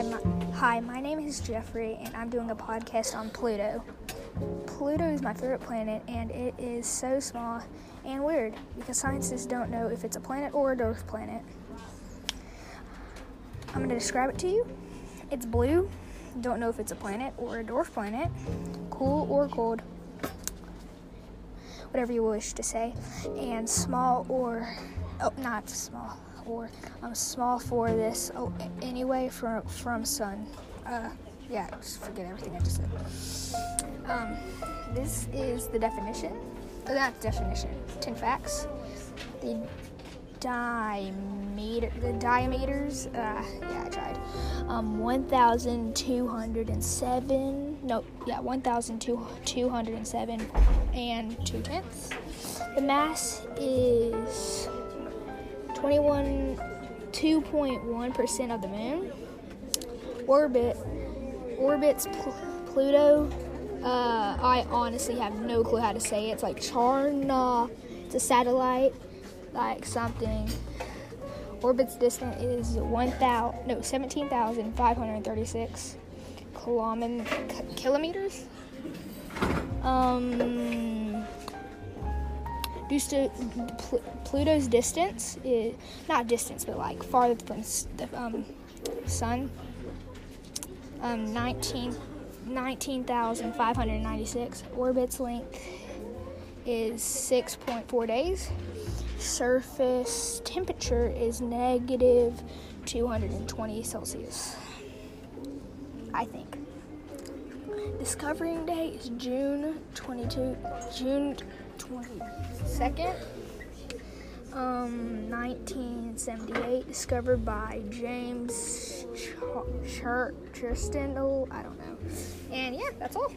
Hi, my, hi, my name is Jeffrey, and I'm doing a podcast on Pluto. Pluto is my favorite planet, and it is so small and weird because scientists don't know if it's a planet or a dwarf planet. I'm going to describe it to you. It's blue, don't know if it's a planet or a dwarf planet, cool or cold, whatever you wish to say, and small or, oh, not small I'm small for this. Oh, anyway, from from sun. Uh, yeah, just forget everything I just said. Um, this is the definition. Uh, not definition. Ten facts. The diameter. The diameters. Uh, yeah, I tried. Um, one thousand two hundred and seven. No, yeah, one thousand two hundred and seven and two tenths. The mass is 21 2.1% of the moon. Orbit orbits Pl- Pluto. Uh, I honestly have no clue how to say it. It's like Charna. It's a satellite, like something. Orbit's distance is 1,000 no 17,536 kilometers. Um due to Pluto's distance is not distance, but like farther from the um, sun. Um, 19 19,596. Orbit's length is 6.4 days. Surface temperature is negative 220 Celsius. I think. Discovering day is June 22, June 22nd, um, 1978, discovered by James Ch- Ch- I don't know. And yeah, that's all.